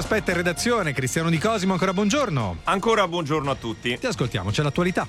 Aspetta in redazione, Cristiano Di Cosimo, ancora buongiorno. Ancora buongiorno a tutti. Ti ascoltiamo, c'è l'attualità.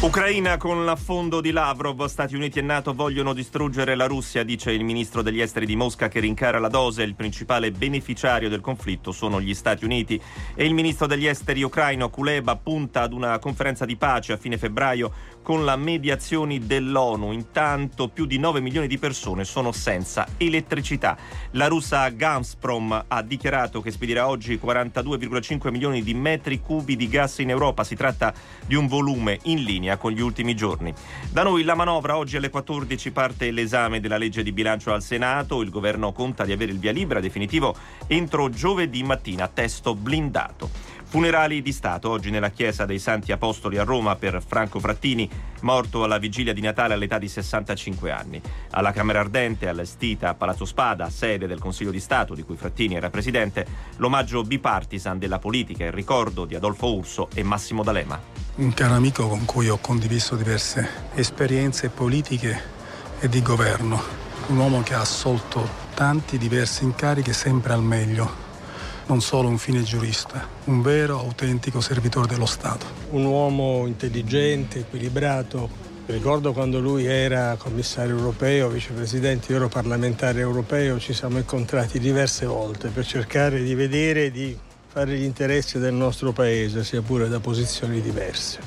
Ucraina con l'affondo di Lavrov, Stati Uniti e NATO vogliono distruggere la Russia, dice il ministro degli esteri di Mosca che rincara la dose. Il principale beneficiario del conflitto sono gli Stati Uniti. E il ministro degli esteri ucraino Kuleba punta ad una conferenza di pace a fine febbraio con la mediazione dell'ONU. Intanto più di 9 milioni di persone sono senza elettricità. La russa Gazprom ha dichiarato che spedirà oggi 42,5 milioni di metri cubi di gas in Europa. Si tratta di un volume in linea con gli ultimi giorni. Da noi la manovra oggi alle 14 parte l'esame della legge di bilancio al Senato. Il governo conta di avere il via libera definitivo entro giovedì mattina, testo blindato. Funerali di Stato oggi nella chiesa dei Santi Apostoli a Roma per Franco Frattini, morto alla vigilia di Natale all'età di 65 anni. Alla Camera Ardente, allestita a Palazzo Spada, sede del Consiglio di Stato di cui Frattini era presidente, l'omaggio bipartisan della politica e il ricordo di Adolfo Urso e Massimo D'Alema. Un caro amico con cui ho condiviso diverse esperienze politiche e di governo. Un uomo che ha assolto tanti diversi incarichi sempre al meglio non solo un fine giurista, un vero, autentico servitore dello Stato. Un uomo intelligente, equilibrato. Ricordo quando lui era commissario europeo, vicepresidente, europarlamentare europeo, ci siamo incontrati diverse volte per cercare di vedere e di fare gli interessi del nostro paese, sia pure da posizioni diverse.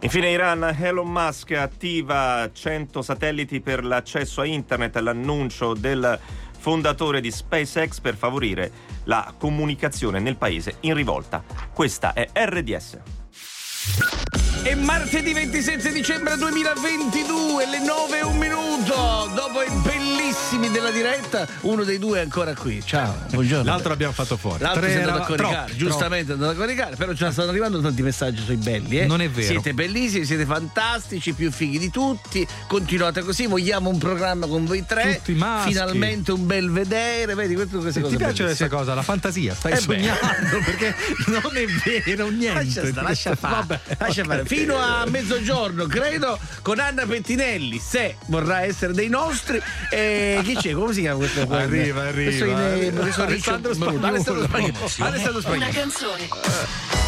Infine Iran, Elon Musk attiva 100 satelliti per l'accesso a internet, l'annuncio del fondatore di SpaceX per favorire la comunicazione nel paese in rivolta. Questa è RDS. È martedì 27 dicembre 2022, le 9 e un minuto. Dopo i bellissimi della diretta, uno dei due è ancora qui. Ciao, buongiorno. L'altro l'abbiamo fatto fuori. L'altro Tre è andato a coricare, troppi, giustamente è andato a coricare, però ci stanno arrivando tanti messaggi sui belli. Eh? Non è vero. Siete bellissimi, siete fantastici, più fighi di tutti. Continuate così, vogliamo un programma con voi tre. Tutti maschi. Finalmente un bel vedere, vedi queste troppi. cose. Ti piace questa cosa? La fantasia? Stai Eh beh. sognando perché non è vero niente. Lascia, stare, lascia fare, Vabbè, lascia ok. fare. Fino a mezzogiorno, credo, con Anna Pettinelli, se vorrà essere dei nostri. E chi c'è? Come si chiama questo? Arriva, arriva. Questo in, eh, Alessandro Spagnuolo. Alessandro Spagnuolo. Una canzone.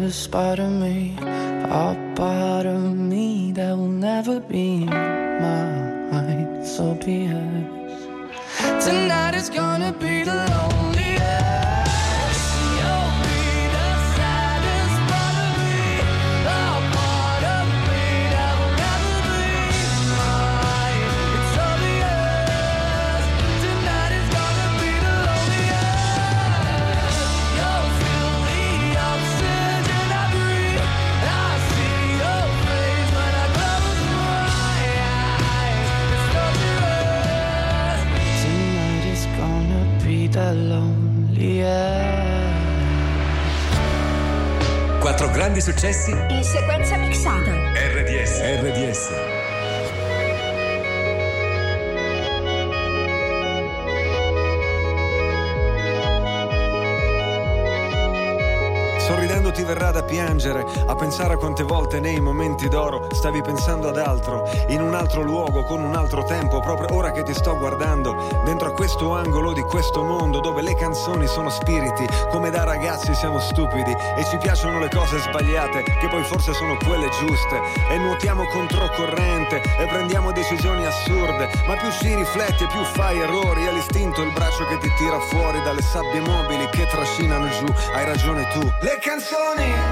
to spite of me, up out of successi in sequenza mixata. RDS. RDS. ti verrà da piangere, a pensare a quante volte nei momenti d'oro stavi pensando ad altro, in un altro luogo, con un altro tempo, proprio ora che ti sto guardando, dentro a questo angolo di questo mondo dove le canzoni sono spiriti, come da ragazzi siamo stupidi e ci piacciono le cose sbagliate, che poi forse sono quelle giuste, e nuotiamo controcorrente e prendiamo decisioni assurde, ma più ci rifletti e più fai errori, è l'istinto il braccio che ti tira fuori dalle sabbie mobili che trascinano giù, hai ragione tu. Le canzoni morning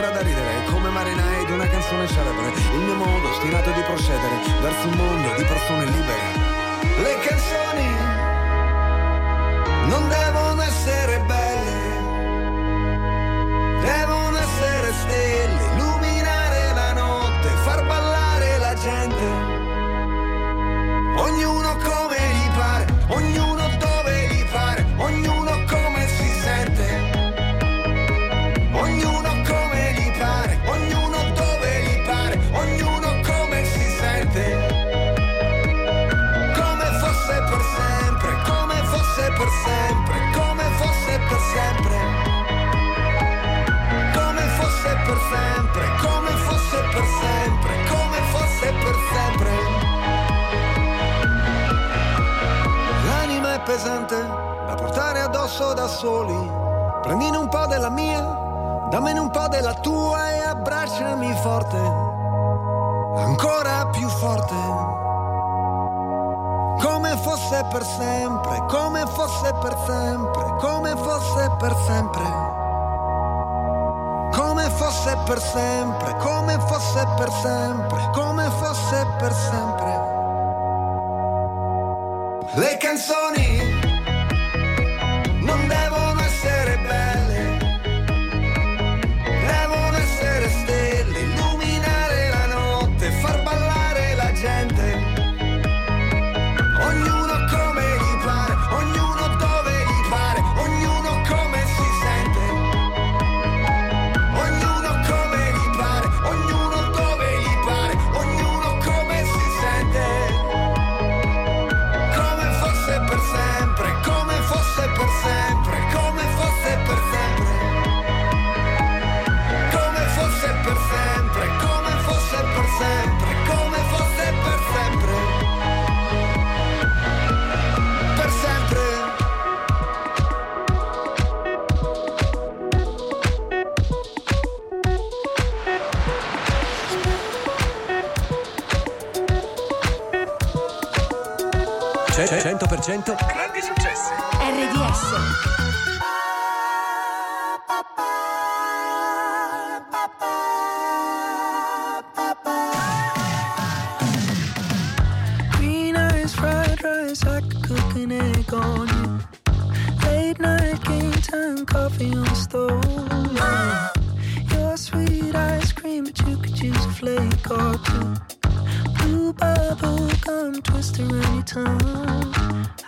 da ridere come marinai di una canzone celebre. Il mio modo stirato di procedere verso un mondo di persone libere. Le canzoni non devono pesante da portare addosso da soli. Prendine un po' della mia, dammene un po' della tua e abbracciami forte, ancora più forte. Come fosse per sempre, come fosse per sempre, come fosse per sempre. Come fosse per sempre, come fosse per sempre, come fosse per sempre. Le canzoni 100%, grandi successi. RDS sun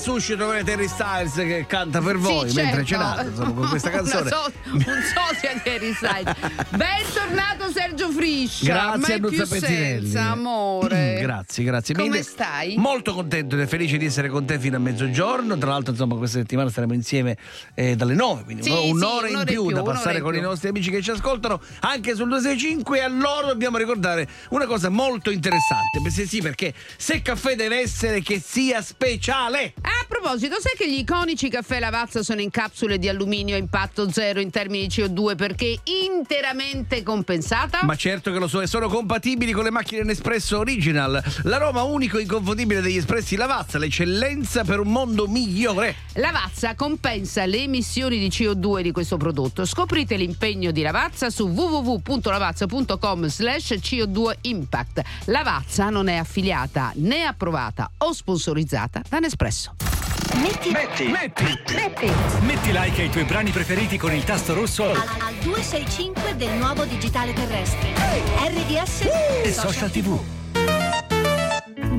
sushi troverete Harry Styles che canta per voi Sì, mentre certo. cenate insomma, con questa canzone. So- un sosia di Harry Styles. Bentornato Sergio Friscia. Grazie a mai più Nuzza Pettinelli. senza amore. Grazie, grazie Come mille. stai? Molto contento e felice di essere con te fino a mezzogiorno. Tra l'altro, insomma, questa settimana staremo insieme eh, dalle 9, quindi Sì, un'ora, sì, in un'ora più in più, da passare con più. i nostri amici che ci ascoltano anche sul 265 e a loro dobbiamo ricordare una cosa molto interessante. Sì, sì, perché se caffè deve essere che sia speciale. A proposito, sai che gli iconici caffè Lavazza sono in capsule di alluminio a impatto zero in termini di CO2 perché interamente compensata? Ma certo che lo so, e sono compatibili con le macchine Nespresso Original. L'aroma unico e inconfondibile degli espressi Lavazza, l'eccellenza per un mondo migliore. Lavazza compensa le emissioni di CO2 di questo prodotto. Scoprite l'impegno di Lavazza su www.lavazza.com slash CO2 Impact. Lavazza non è affiliata né approvata o sponsorizzata da Nespresso. Metti, metti, metti, metti. Metti. Like ai tuoi brani preferiti con il tasto rosso. Al, al 265 del nuovo digitale terrestre. RDS e social tv.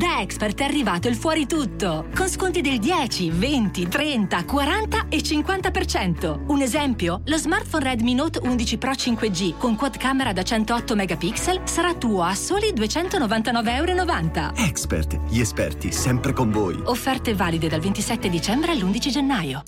Da Expert è arrivato il fuori tutto, con sconti del 10, 20, 30, 40 e 50%. Un esempio, lo smartphone Redmi Note 11 Pro 5G con quad camera da 108 megapixel sarà tuo a soli 299,90 euro. Expert, gli esperti, sempre con voi. Offerte valide dal 27 dicembre all'11 gennaio.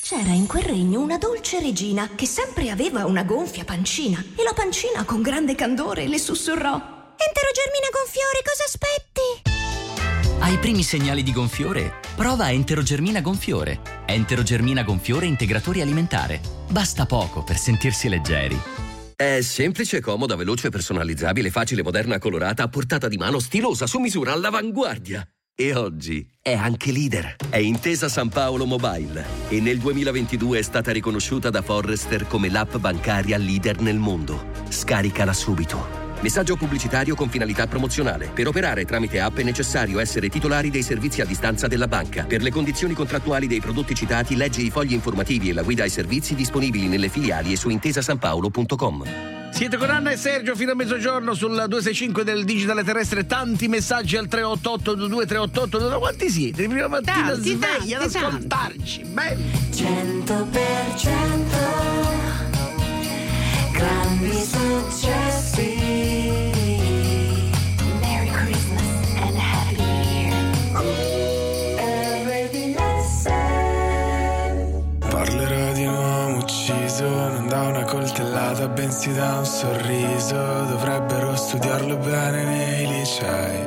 C'era in quel regno una dolce regina che sempre aveva una gonfia pancina e la pancina con grande candore le sussurrò. Entero Germina Gonfiore, cosa aspetti? Ai primi segnali di gonfiore, prova Enterogermina Gonfiore. Enterogermina Gonfiore Integratore Alimentare. Basta poco per sentirsi leggeri. È semplice, comoda, veloce, personalizzabile, facile, moderna, colorata, a portata di mano, stilosa, su misura, all'avanguardia. E oggi è anche leader. È Intesa San Paolo Mobile e nel 2022 è stata riconosciuta da Forrester come l'app bancaria leader nel mondo. Scaricala subito. Messaggio pubblicitario con finalità promozionale. Per operare tramite app è necessario essere titolari dei servizi a distanza della banca. Per le condizioni contrattuali dei prodotti citati, leggi i fogli informativi e la guida ai servizi disponibili nelle filiali e su intesasanpaolo.com. Siete con Anna e Sergio fino a mezzogiorno sul 265 del digitale terrestre. Tanti messaggi al 388 22 388. Quanti siete? Prima mattina Tanti, svegli ad tanti, tanti. ascoltarci. Belli. 100% grandi successi. Merry Christmas and Happy RDS. Parlerò di un uomo ucciso, non da una coltellata, bensì da un sorriso. Dovrebbero studiarlo bene nei licei,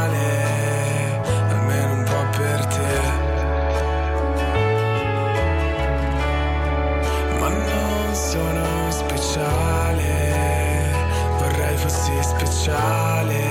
sale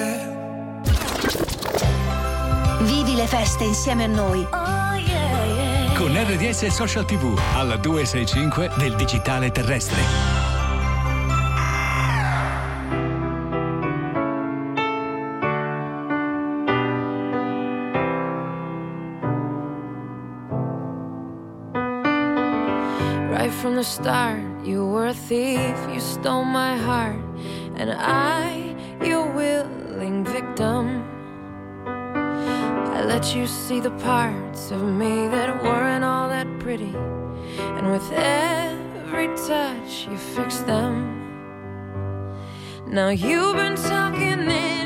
Vivi le feste insieme a noi. Oh, Con RDS e Social TV alla 265 del digitale terrestre. from the start, you were a thief, you stole my heart, and I, your willing victim. let you see the parts of me that weren't all that pretty. And with every touch, you fix them. Now you've been talking in.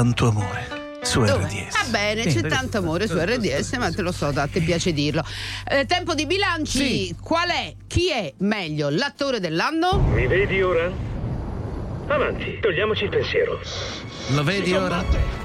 tanto amore su Dove? RDS. Va ah, bene, c'è tanto amore su RDS, ma te lo so, da te piace dirlo. Eh, tempo di bilanci, sì. qual è, chi è meglio, l'attore dell'anno? Mi vedi ora? Avanti, togliamoci il pensiero. Lo vedi ora?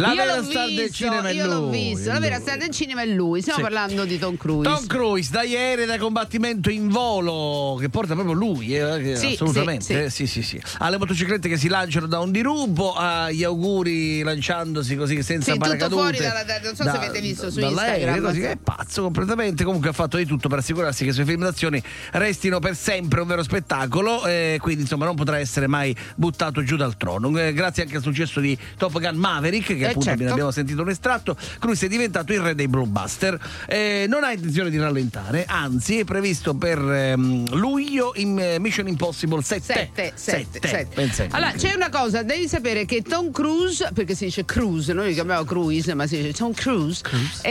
La io vera star del visto, cinema è io l'ho lui, visto, la vera lui. star del cinema è lui, stiamo Sì. parlando di Tom Cruise. Tom Cruise da ieri da combattimento in volo che porta proprio lui, eh, che- Sì, assolutamente. sì, sì. eh, sì, sì, sì. Alle motociclette che si lanciano da un dirupo, agli auguri lanciandosi così senza Sì, tutto paracadute. fuori dalla- da- non so se avete visto su Instagram. così, è pazzo completamente. Comunque ha fatto di tutto per assicurarsi che i suoi film d'azione restino per sempre un vero spettacolo. eh, quindi, insomma, non potrà essere mai buttato giù dal trono. Eh, grazie anche al successo di Top Gun Maverick, che Eh, appunto certo. abbiamo sentito un estratto. Cruise è diventato il re dei blockbuster. Eh, non ha intenzione di rallentare, anzi, è previsto per ehm, luglio in eh, Mission Impossible 7. Sette, sette, sette. Pensate. Allora, c'è una cosa, devi sapere che Tom Cruise, perché si dice Cruise, noi lo chiamiamo Cruise, ma si dice Tom Cruise, e,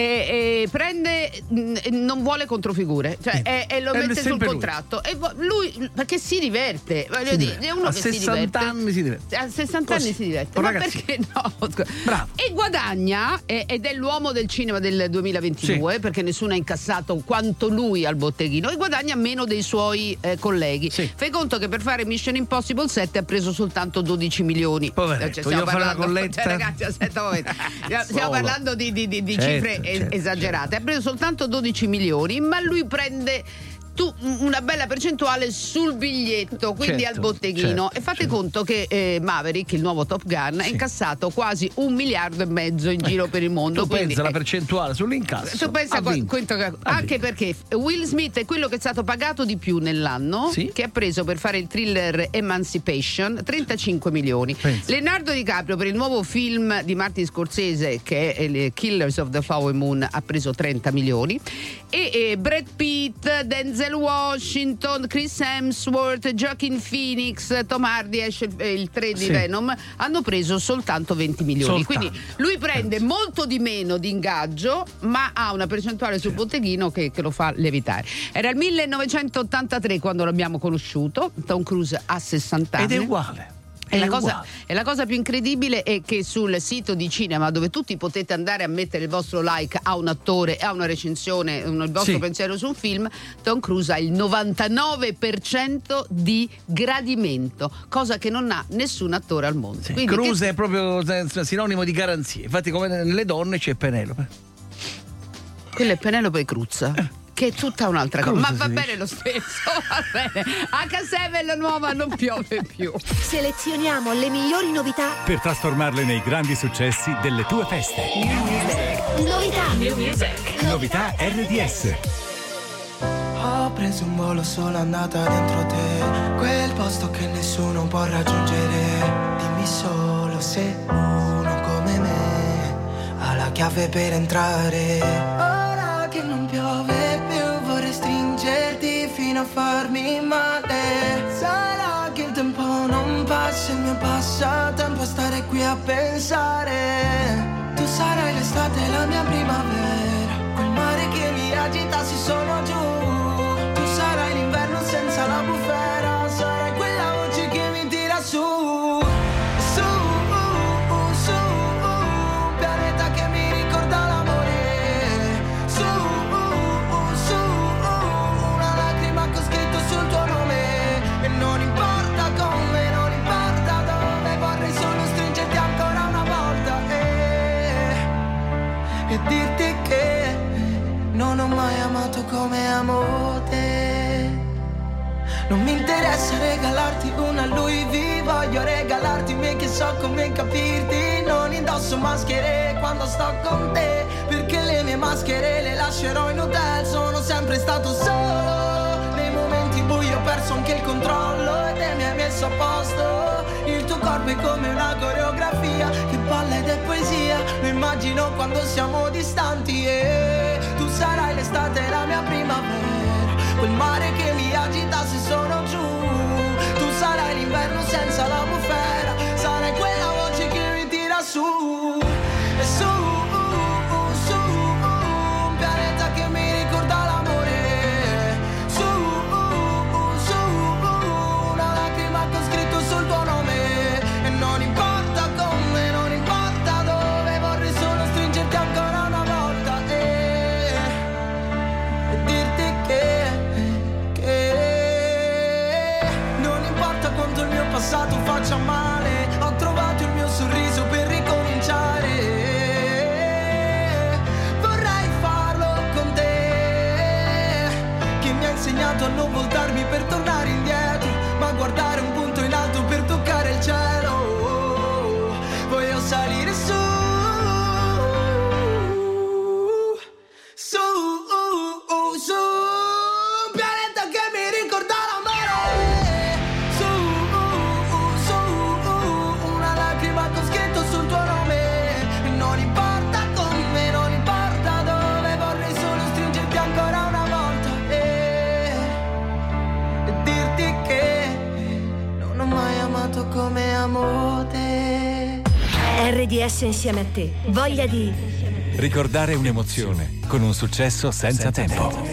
e prende, mh, non vuole controfigure, cioè, e, lo mette sul lui. contratto. E vo- lui, perché si diverte, voglio Si dire, diverte. è uno A che si 60 diverte. anni si diverte. A 60 Così, anni si diverte, ma ragazzino. perché no? Scusa. E guadagna, ed è l'uomo del cinema del 2022, perché nessuno ha incassato quanto lui al botteghino, e guadagna meno dei suoi eh, colleghi. Fai conto che per fare Mission Impossible 7 ha preso soltanto 12 milioni. Poveretto, vogliamo fare una colletta? cioè, ragazzi, aspetta un momento. Stiamo parlando di, di- di- di Certo, cifre certo, esagerate. Ha preso soltanto 12 milioni, ma lui prende tu- una bella percentuale sul biglietto, quindi Certo, al botteghino. certo, e fate conto che eh, Maverick, il nuovo Top Gun, ha incassato quasi un miliardo e mezzo in giro per il mondo. Tu quindi, pensa la eh, percentuale sull'incasso. tu pensa ha qua- quanto che- anche perché Will Smith è quello che è stato pagato di più nell'anno, che ha preso per fare il thriller Emancipation 35 milioni. Pensa. Leonardo DiCaprio per il nuovo film di Martin Scorsese che è il Killers of the Flower Moon ha preso 30 milioni e, e Brad Pitt, Denzel Washington, Chris Hemsworth, Joaquin Phoenix, Tom Hardy esce il, il 3 di Sì. Venom hanno preso soltanto 20 milioni. Soltanto. Quindi lui prende molto di meno di ingaggio, ma ha una percentuale sul botteghino che, che lo fa lievitare. Era il 1983 quando l'abbiamo conosciuto. Tom Cruise ha 60 anni. Ed è uguale. E la, È cosa, e la cosa più incredibile è che sul sito di cinema, dove tutti potete andare a mettere il vostro like a un attore, a una recensione, un- il vostro Sì. pensiero su un film, Tom Cruise ha il 99% di gradimento, cosa che non ha nessun attore al mondo. Quindi che- Cruise è proprio eh, sinonimo di garanzie. Infatti, come nelle donne c'è Penelope. Quella è Penelope Cruz. Che è tutta un'altra cosa. Ma va si bene lo stesso, va bene. H7 la nuova non piove più. Selezioniamo le migliori novità. Per trasformarle nei grandi successi delle tue feste. Novità. Novità RDS. Ho preso un volo solo andata dentro te Quel posto che nessuno può raggiungere Dimmi solo se uno come me Ha la chiave per entrare a farmi male. Sarà che il tempo non passa, il mio passatempo a stare qui a pensare. Tu sarai l'estate, la mia primavera. Quel mare che mi agita se sono giù. Tu sarai l'inverno senza la bufera. Sarai quella voce che mi tira Su, come amo te. Non mi interessa regalarti una Louis V Voglio regalarti me che so come capirti. Non indosso maschere quando sto con te Perché le mie maschere le lascerò in hotel. Sono sempre stato solo Nei momenti bui ho perso anche il controllo E te mi hai messo a posto. Il tuo corpo è come una coreografia Che balla ed è poesia. Lo immagino quando siamo distanti E tu sarai l'estate la mia primavera. Quel mare che mi agita se sono giù Puerto amore. RDS insieme a te. Voglia di... Ricordare un'emozione con un successo senza, senza tempo.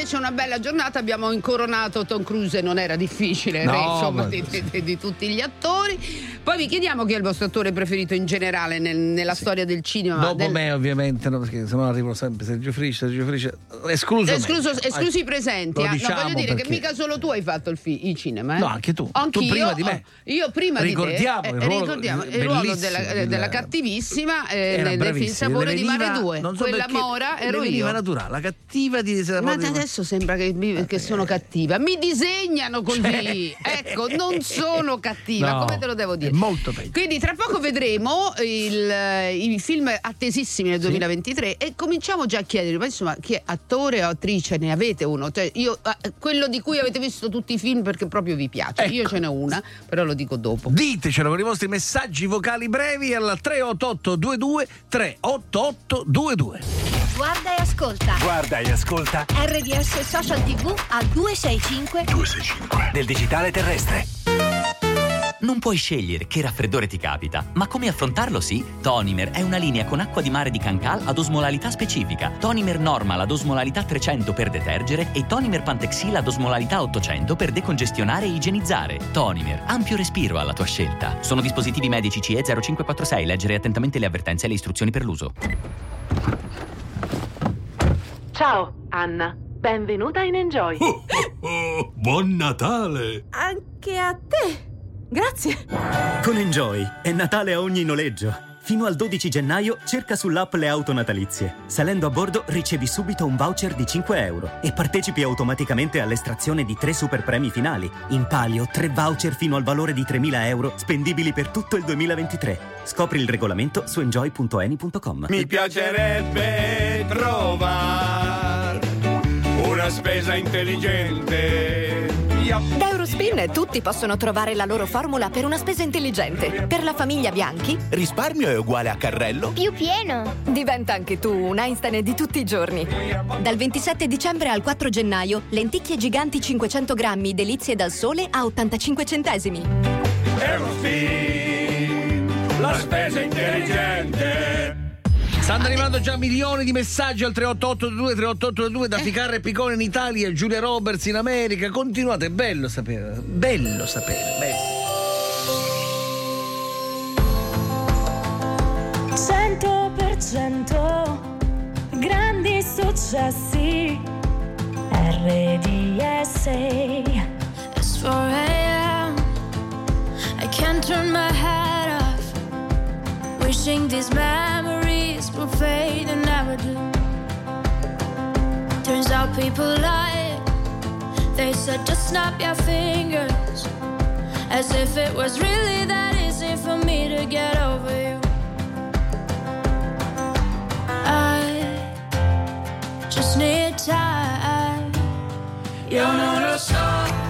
Invece una bella giornata, abbiamo incoronato Tom Cruise, non era difficile, No, eh, insomma, ma- di, di- di tutti gli attori. Poi vi chiediamo chi è il vostro attore preferito in generale nel- nella storia del cinema. Dopo del- me, ovviamente, no, perché sennò arrivano sempre Sergio Friscia, Sergio Friscia. Escluso. Escluso- esclusi i Eh, presenti, lo ah, no, diciamo voglio dire che perché- mica solo tu hai fatto il, fi- il cinema. Eh? No, anche tu. Anch'io, Tu prima di me. Io prima Ricordiamo di te. il eh, ruolo ricordiamo il ruolo della, del- della cattivissima eh, nel, nel film Sapore di Mare veniva- 2. non so Quella mora ero io. naturale, la cattiva di Ma adesso sembra che, mi- che sono cattiva. Mi disegnano così. Ecco, non sono cattiva, come te lo devo dire? Molto peggio. Quindi tra poco vedremo il, i film attesissimi nel 2023 e cominciamo già a chiedere, ma insomma, chi è attore o attrice? Ne avete uno? Cioè, io, eh, quello di cui avete visto tutti i film perché proprio vi piace. Io ce n'ho una, però lo dico dopo. Ditecelo con i vostri messaggi vocali brevi al 38822 388 22. Guarda e ascolta. Guarda e ascolta RDS Social TV al 265 del digitale terrestre. Non puoi scegliere che raffreddore ti capita, ma come affrontarlo sì? Tonimer è una linea con acqua di mare di Cancal ad osmolarità specifica. Tonimer Normal ad osmolarità 300 per detergere e Tonimer Pantexil ad osmolarità 800 per decongestionare e igienizzare. Tonimer, ampio respiro alla tua scelta. Sono dispositivi medici CE 0546. Leggere attentamente le avvertenze e le istruzioni per l'uso. Ciao, Anna. Benvenuta in Enjoy. Oh, buon Natale! Anche a te. Grazie. Con Enjoy è Natale a ogni noleggio. Fino al 12 gennaio cerca sull'app le auto natalizie. Salendo a bordo ricevi subito un voucher di 5 euro e partecipi automaticamente all'estrazione di tre super premi finali. In palio tre voucher fino al valore di 3.000 euro spendibili per tutto il 2023. Scopri il regolamento su enjoy.eni.com. Mi piacerebbe trovare una spesa intelligente. Da Eurospin tutti possono trovare la loro formula per una spesa intelligente. Per la famiglia Bianchi, Risparmio è uguale a carrello? più pieno. Diventa anche tu un Einstein di tutti i giorni. Dal 27 dicembre al 4 gennaio, lenticchie giganti 500 grammi, delizie dal sole a 85 centesimi. Eurospin, la spesa intelligente. Stanno arrivando già milioni di messaggi al 3882 3882 da Ficarra e Picone in Italia, Giulia Roberts in America. Continuate, è bello sapere, bello sapere, bello. 100% grandi successi RDS It's 4 a.m. I can't turn my head off. Wishing these memories will fade and never do. Turns out people lie. They said just snap your fingers. As if it was really that easy for me to get over you. I just need time. Io non lo so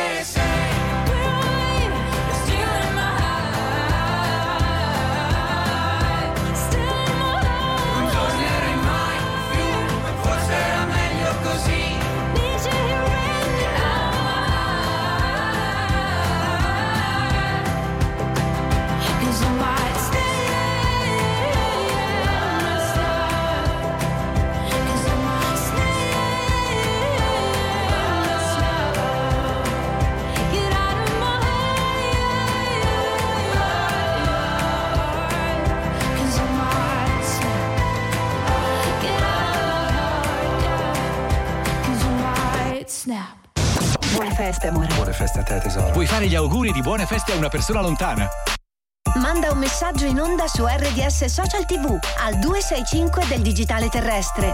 Buone feste, amore. Buone feste a te, tesoro. Vuoi fare gli auguri di buone feste a una persona lontana? Manda un messaggio in onda su RDS Social TV al 265 del digitale terrestre.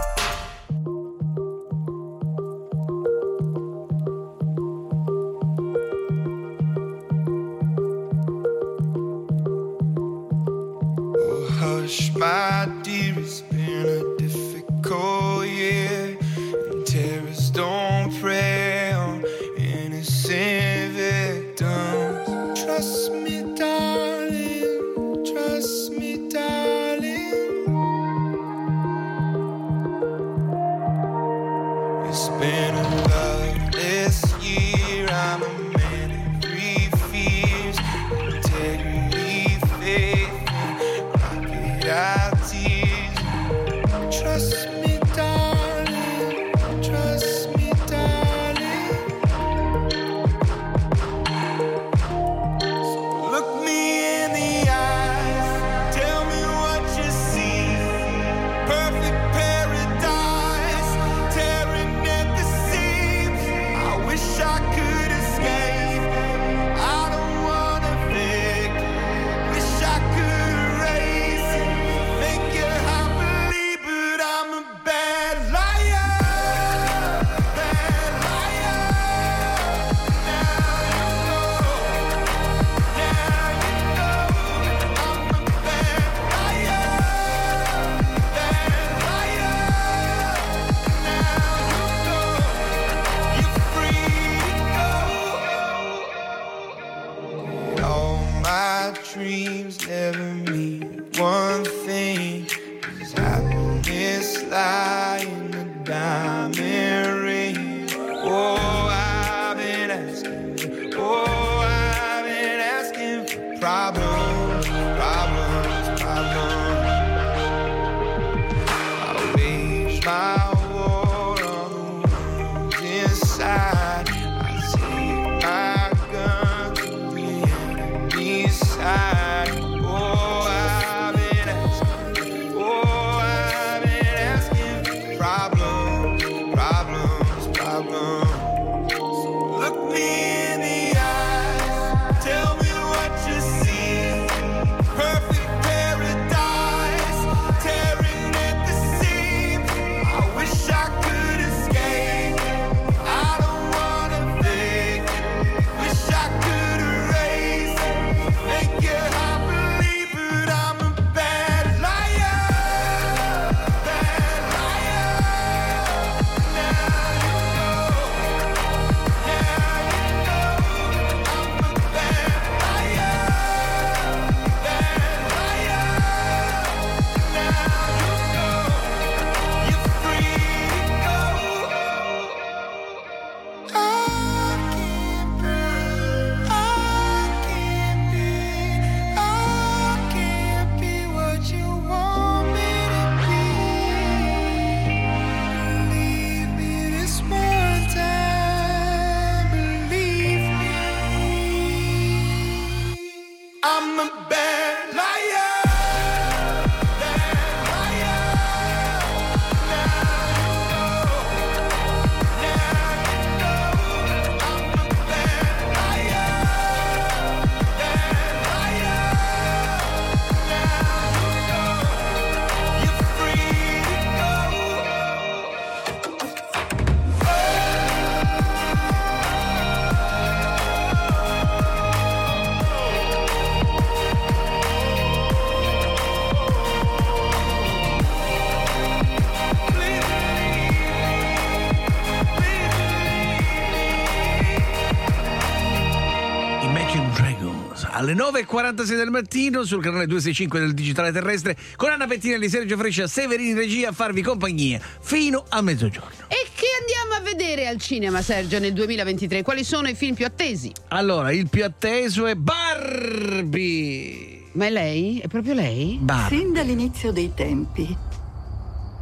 Alle 9.46 del mattino sul canale 265 del digitale terrestre con Anna Pettinelli, Sergio Freccia, Severini Regia a farvi compagnia fino a mezzogiorno. E che andiamo a vedere al cinema, Sergio, nel 2023? Quali sono i film più attesi? Allora, il più atteso è Barbie. Ma è lei? È proprio lei? Sin dall'inizio dei tempi,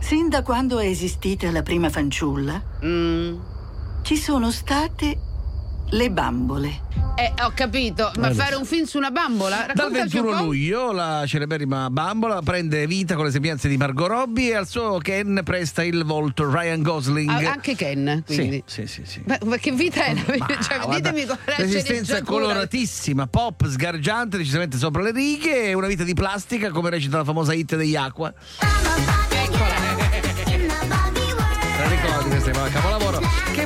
sin da quando è esistita la prima fanciulla, Mm. ci sono state le bambole. Eh, ho capito, ma Eh, fare un film su una bambola? Dal Raccontaci un 21 po'. luglio la celeberrima bambola prende vita con le sembianze di Margot Robbie e al suo Ken presta il volto Ryan Gosling. Ah, anche Ken, quindi. Sì, sì, sì. sì. Ma, ma che vita è la cioè, Guarda, ditemi qual è sceneggiatura. coloratissima, pop, sgargiante, decisamente sopra le righe e una vita di plastica come recita la famosa hit degli Aqua.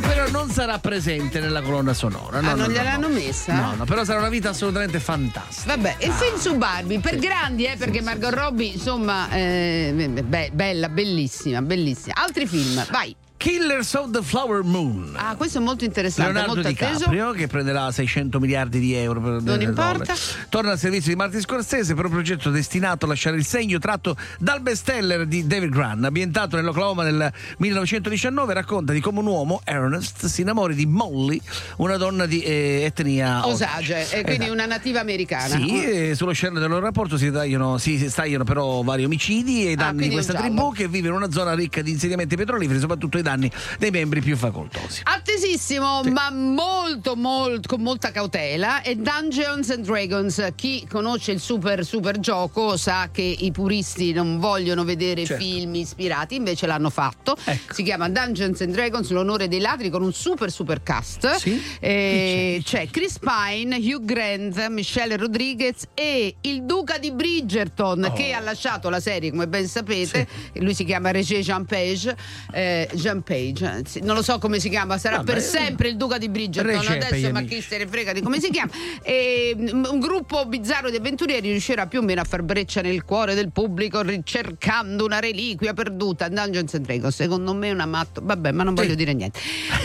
Che però non sarà presente nella colonna sonora. No, Ah, no, non no, gliel'hanno no. messa? No, no, però sarà una vita assolutamente fantastica. Vabbè, il film su Barbie per grandi, eh, perché Margot Robbie, insomma, eh, be- bella, bellissima, bellissima. Altri film, vai. Killers of the Flower Moon. Ah, questo è molto interessante, Leonardo molto atteso. DiCaprio che prenderà 600 miliardi di euro per Non importa. Torna al servizio di Martin Scorsese per un progetto destinato a lasciare il segno tratto dal bestseller di David Grant, ambientato nell'Oklahoma nel 1919, racconta di come un uomo, Ernest, si innamori di Molly, una donna di eh, etnia Osage, e quindi Esatto. una nativa americana. Sì, e sullo scenario del loro rapporto si tagliano, si, stagliano però vari omicidi e i danni di Ah, quindi questa tribù che vive in una zona ricca di insediamenti petroliferi, soprattutto ai danni dei membri più facoltosi. Attesissimo, ma molto, molto, con molta cautela, è Dungeons and Dragons. Chi conosce il super, super gioco sa che i puristi non vogliono vedere Certo. film ispirati, invece l'hanno fatto. Ecco. Si chiama Dungeons and Dragons, l'onore dei ladri, con un super, super cast. Eh, c'è? Chris Pine, Hugh Grant, Michelle Rodriguez e il duca di Bridgerton, Oh. che ha lasciato la serie, come ben sapete. Lui si chiama Regé Jean Page. eh, Jean Page, sì, non lo so come si chiama, sarà Vabbè, per sempre il duca di Bridgerton. Gli Adesso, ma chi se ne frega di come si chiama. E, mm, un gruppo bizzarro di avventurieri riuscirà più o meno a far breccia nel cuore del pubblico ricercando una reliquia perduta. Dungeons and Dragons, secondo me è una matto. Vabbè, ma non voglio dire niente.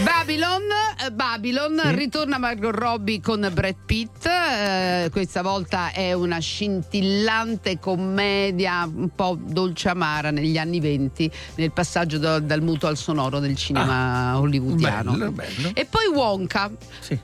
Babylon, eh, Babylon ritorna Margot Robbie con Brad Pitt. eh, questa volta è una scintillante commedia un po' dolce amara negli anni venti, nel passaggio da- dal muto al sonoro del cinema hollywoodiano. Bello, bello. E poi Wonka,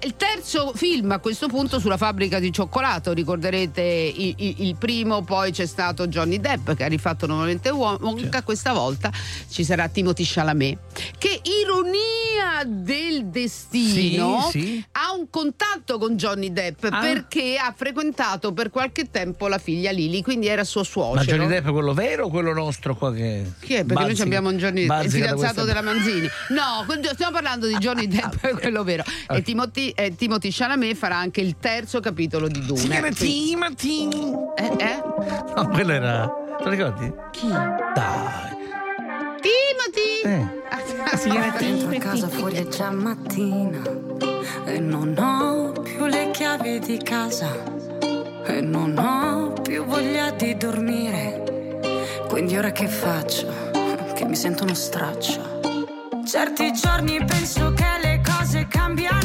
il terzo film a questo punto sulla fabbrica di cioccolato. Ricorderete i- i- il, primo, poi c'è stato Johnny Depp che ha rifatto nuovamente Won- Wonka. Questa volta ci sarà Timothy Chalamet. Che ironia del destino Sì, sì. ha un contatto con Johnny Depp Ah. perché ha frequentato per qualche tempo la figlia Lily, quindi era suo Ma suocero. Johnny Depp è quello vero o quello nostro qua che... Chi è? Perché noi bazzica- abbiamo un Johnny Depp, il fidanzato questa- della Manzini. No, stiamo parlando di Johnny Depp, è quello vero. E Timothy, eh, Timothy Chalamet farà anche il terzo capitolo di Dune. Si chiama Timothy. Eh, eh? No, quello era... Te lo ricordi? Chi? Dai. Timothy! Eh. Si chiama Entro a casa fuori è già mattina e non ho più le chiavi di casa e non ho più voglia di dormire. Quindi ora che faccio? Che mi sento uno straccio. Certi giorni penso che le cose cambiano,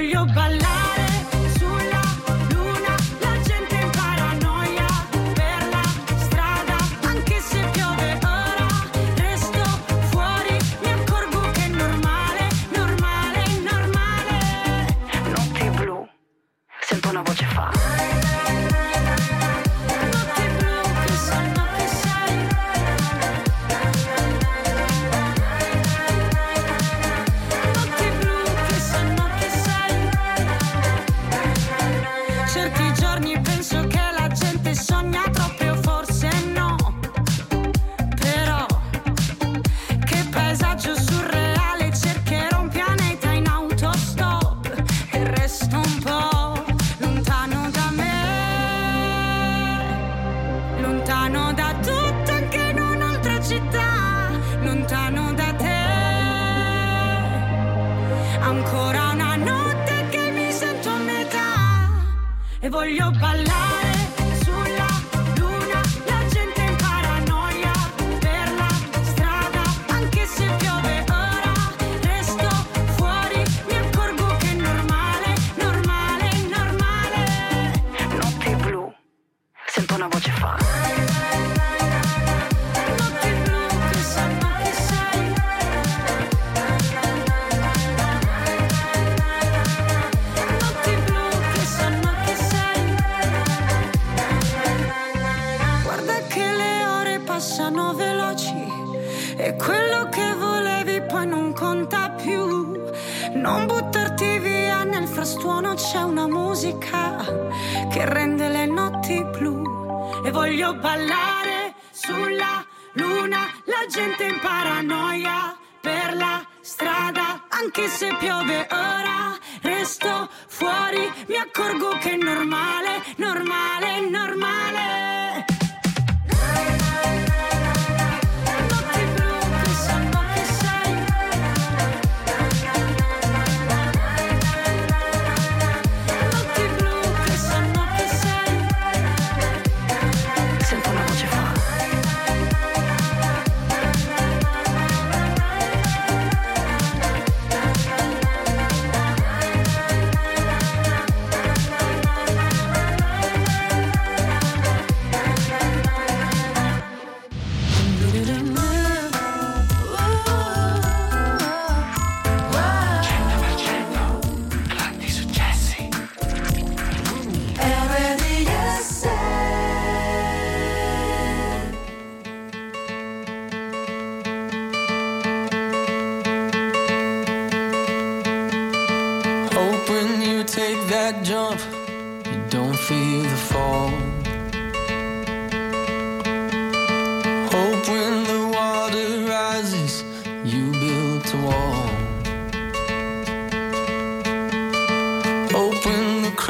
e voglio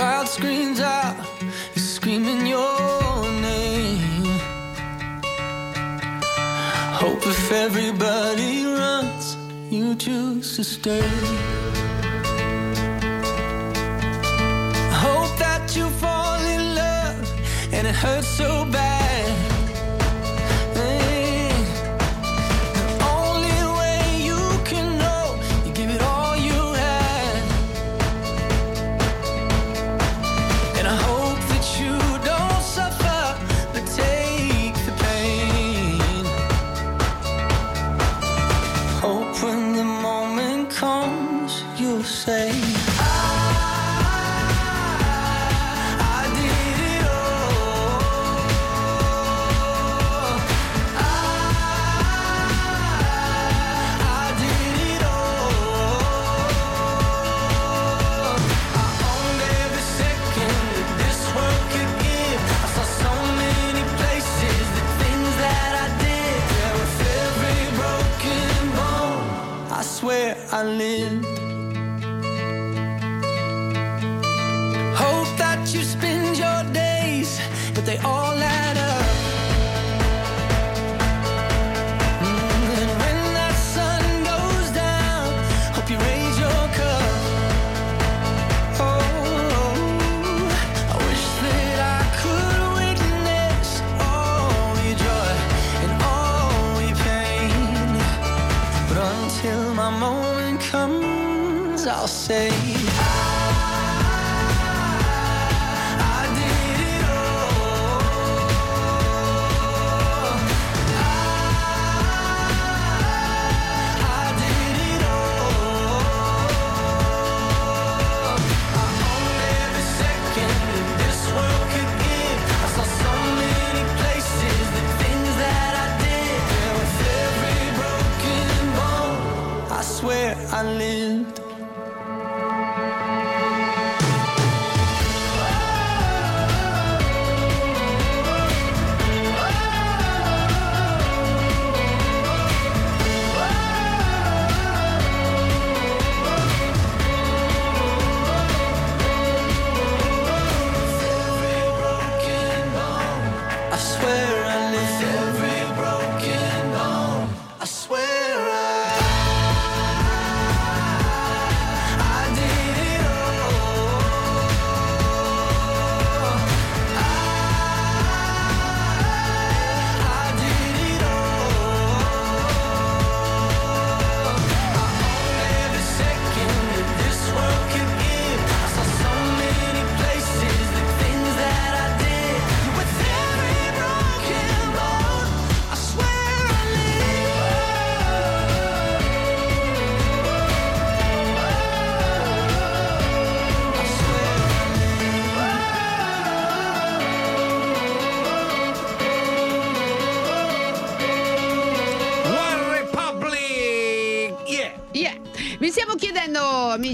crowd screams out, is screaming your name. Hope if everybody runs, you choose to stay. Hope that you fall in love and it hurts so bad. I'll say.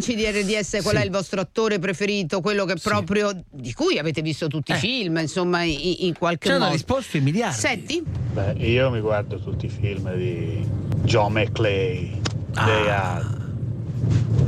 Amici di RDS, qual Sì. è il vostro attore preferito, quello che proprio di cui avete visto tutti i film, insomma, in, in qualche hanno modo. risposto in miliardi. Senti? Beh, io mi guardo tutti i film di John McClay, Hard,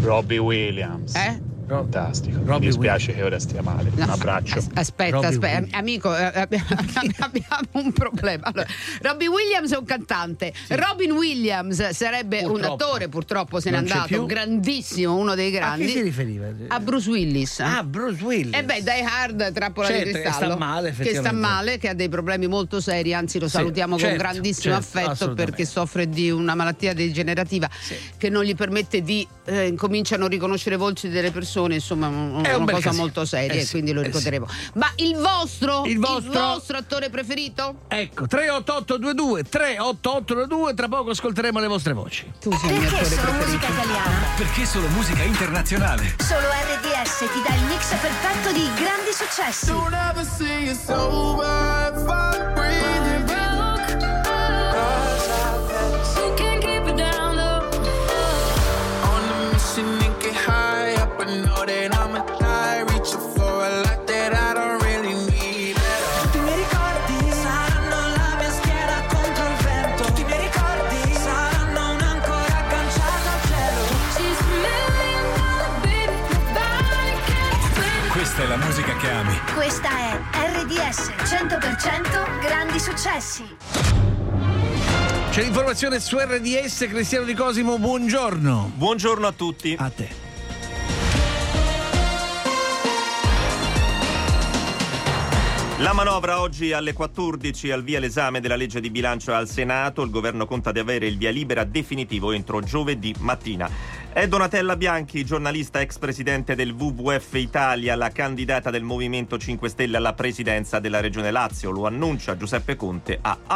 Robbie Williams. Eh? Fantastico. Robbie mi dispiace che ora stia male. Un abbraccio. Aspetta, Robbie aspetta, Williams. amico, eh, abbiamo, abbiamo un problema. Allora, Robbie Williams è un cantante, Robin Williams sarebbe un Purtroppo. attore, purtroppo se n'è andato, più. grandissimo, uno dei A grandi. chi si riferiva? A Bruce Willis. Ah, Bruce Willis. E beh, Die Hard, trappola Certo, di che cristallo. sta male, Che sta male, che ha dei problemi molto seri, anzi lo Sì, salutiamo certo, con grandissimo certo, affetto perché soffre di una malattia degenerativa che non gli permette di eh, incomincia a non riconoscere voci delle persone, insomma, un- È un una cosa casino. molto seria Eh sì, quindi lo eh ricorderemo. Ma il vostro, Il vostro- attore preferito? Ecco, 38822 38822, tra poco ascolteremo le vostre voci. Tu sei il mio Perché attore solo preferito. musica italiana? Perché solo musica internazionale? Solo RDS ti dà il mix perfetto di grandi successi. That I'm a die. Reaching for a lot that I don't really need at all. Tutti i miei ricordi saranno la mia schiena contro il vento. Tutti i miei ricordi saranno un'ancora agganciata al cielo. She's a million dollar baby. Nobody can. Questa è la musica che ami. Questa è RDS 100% grandi successi. C'è l'informazione su RDS, Cristiano Di Cosimo, buongiorno. Buongiorno a tutti. A te. La manovra oggi alle 14 al via l'esame della legge di bilancio al Senato. Il governo conta di avere il via libera definitivo entro giovedì mattina. È Donatella Bianchi, giornalista ex presidente del WWF Italia, la candidata del Movimento 5 Stelle alla presidenza della Regione Lazio. Lo annuncia Giuseppe Conte a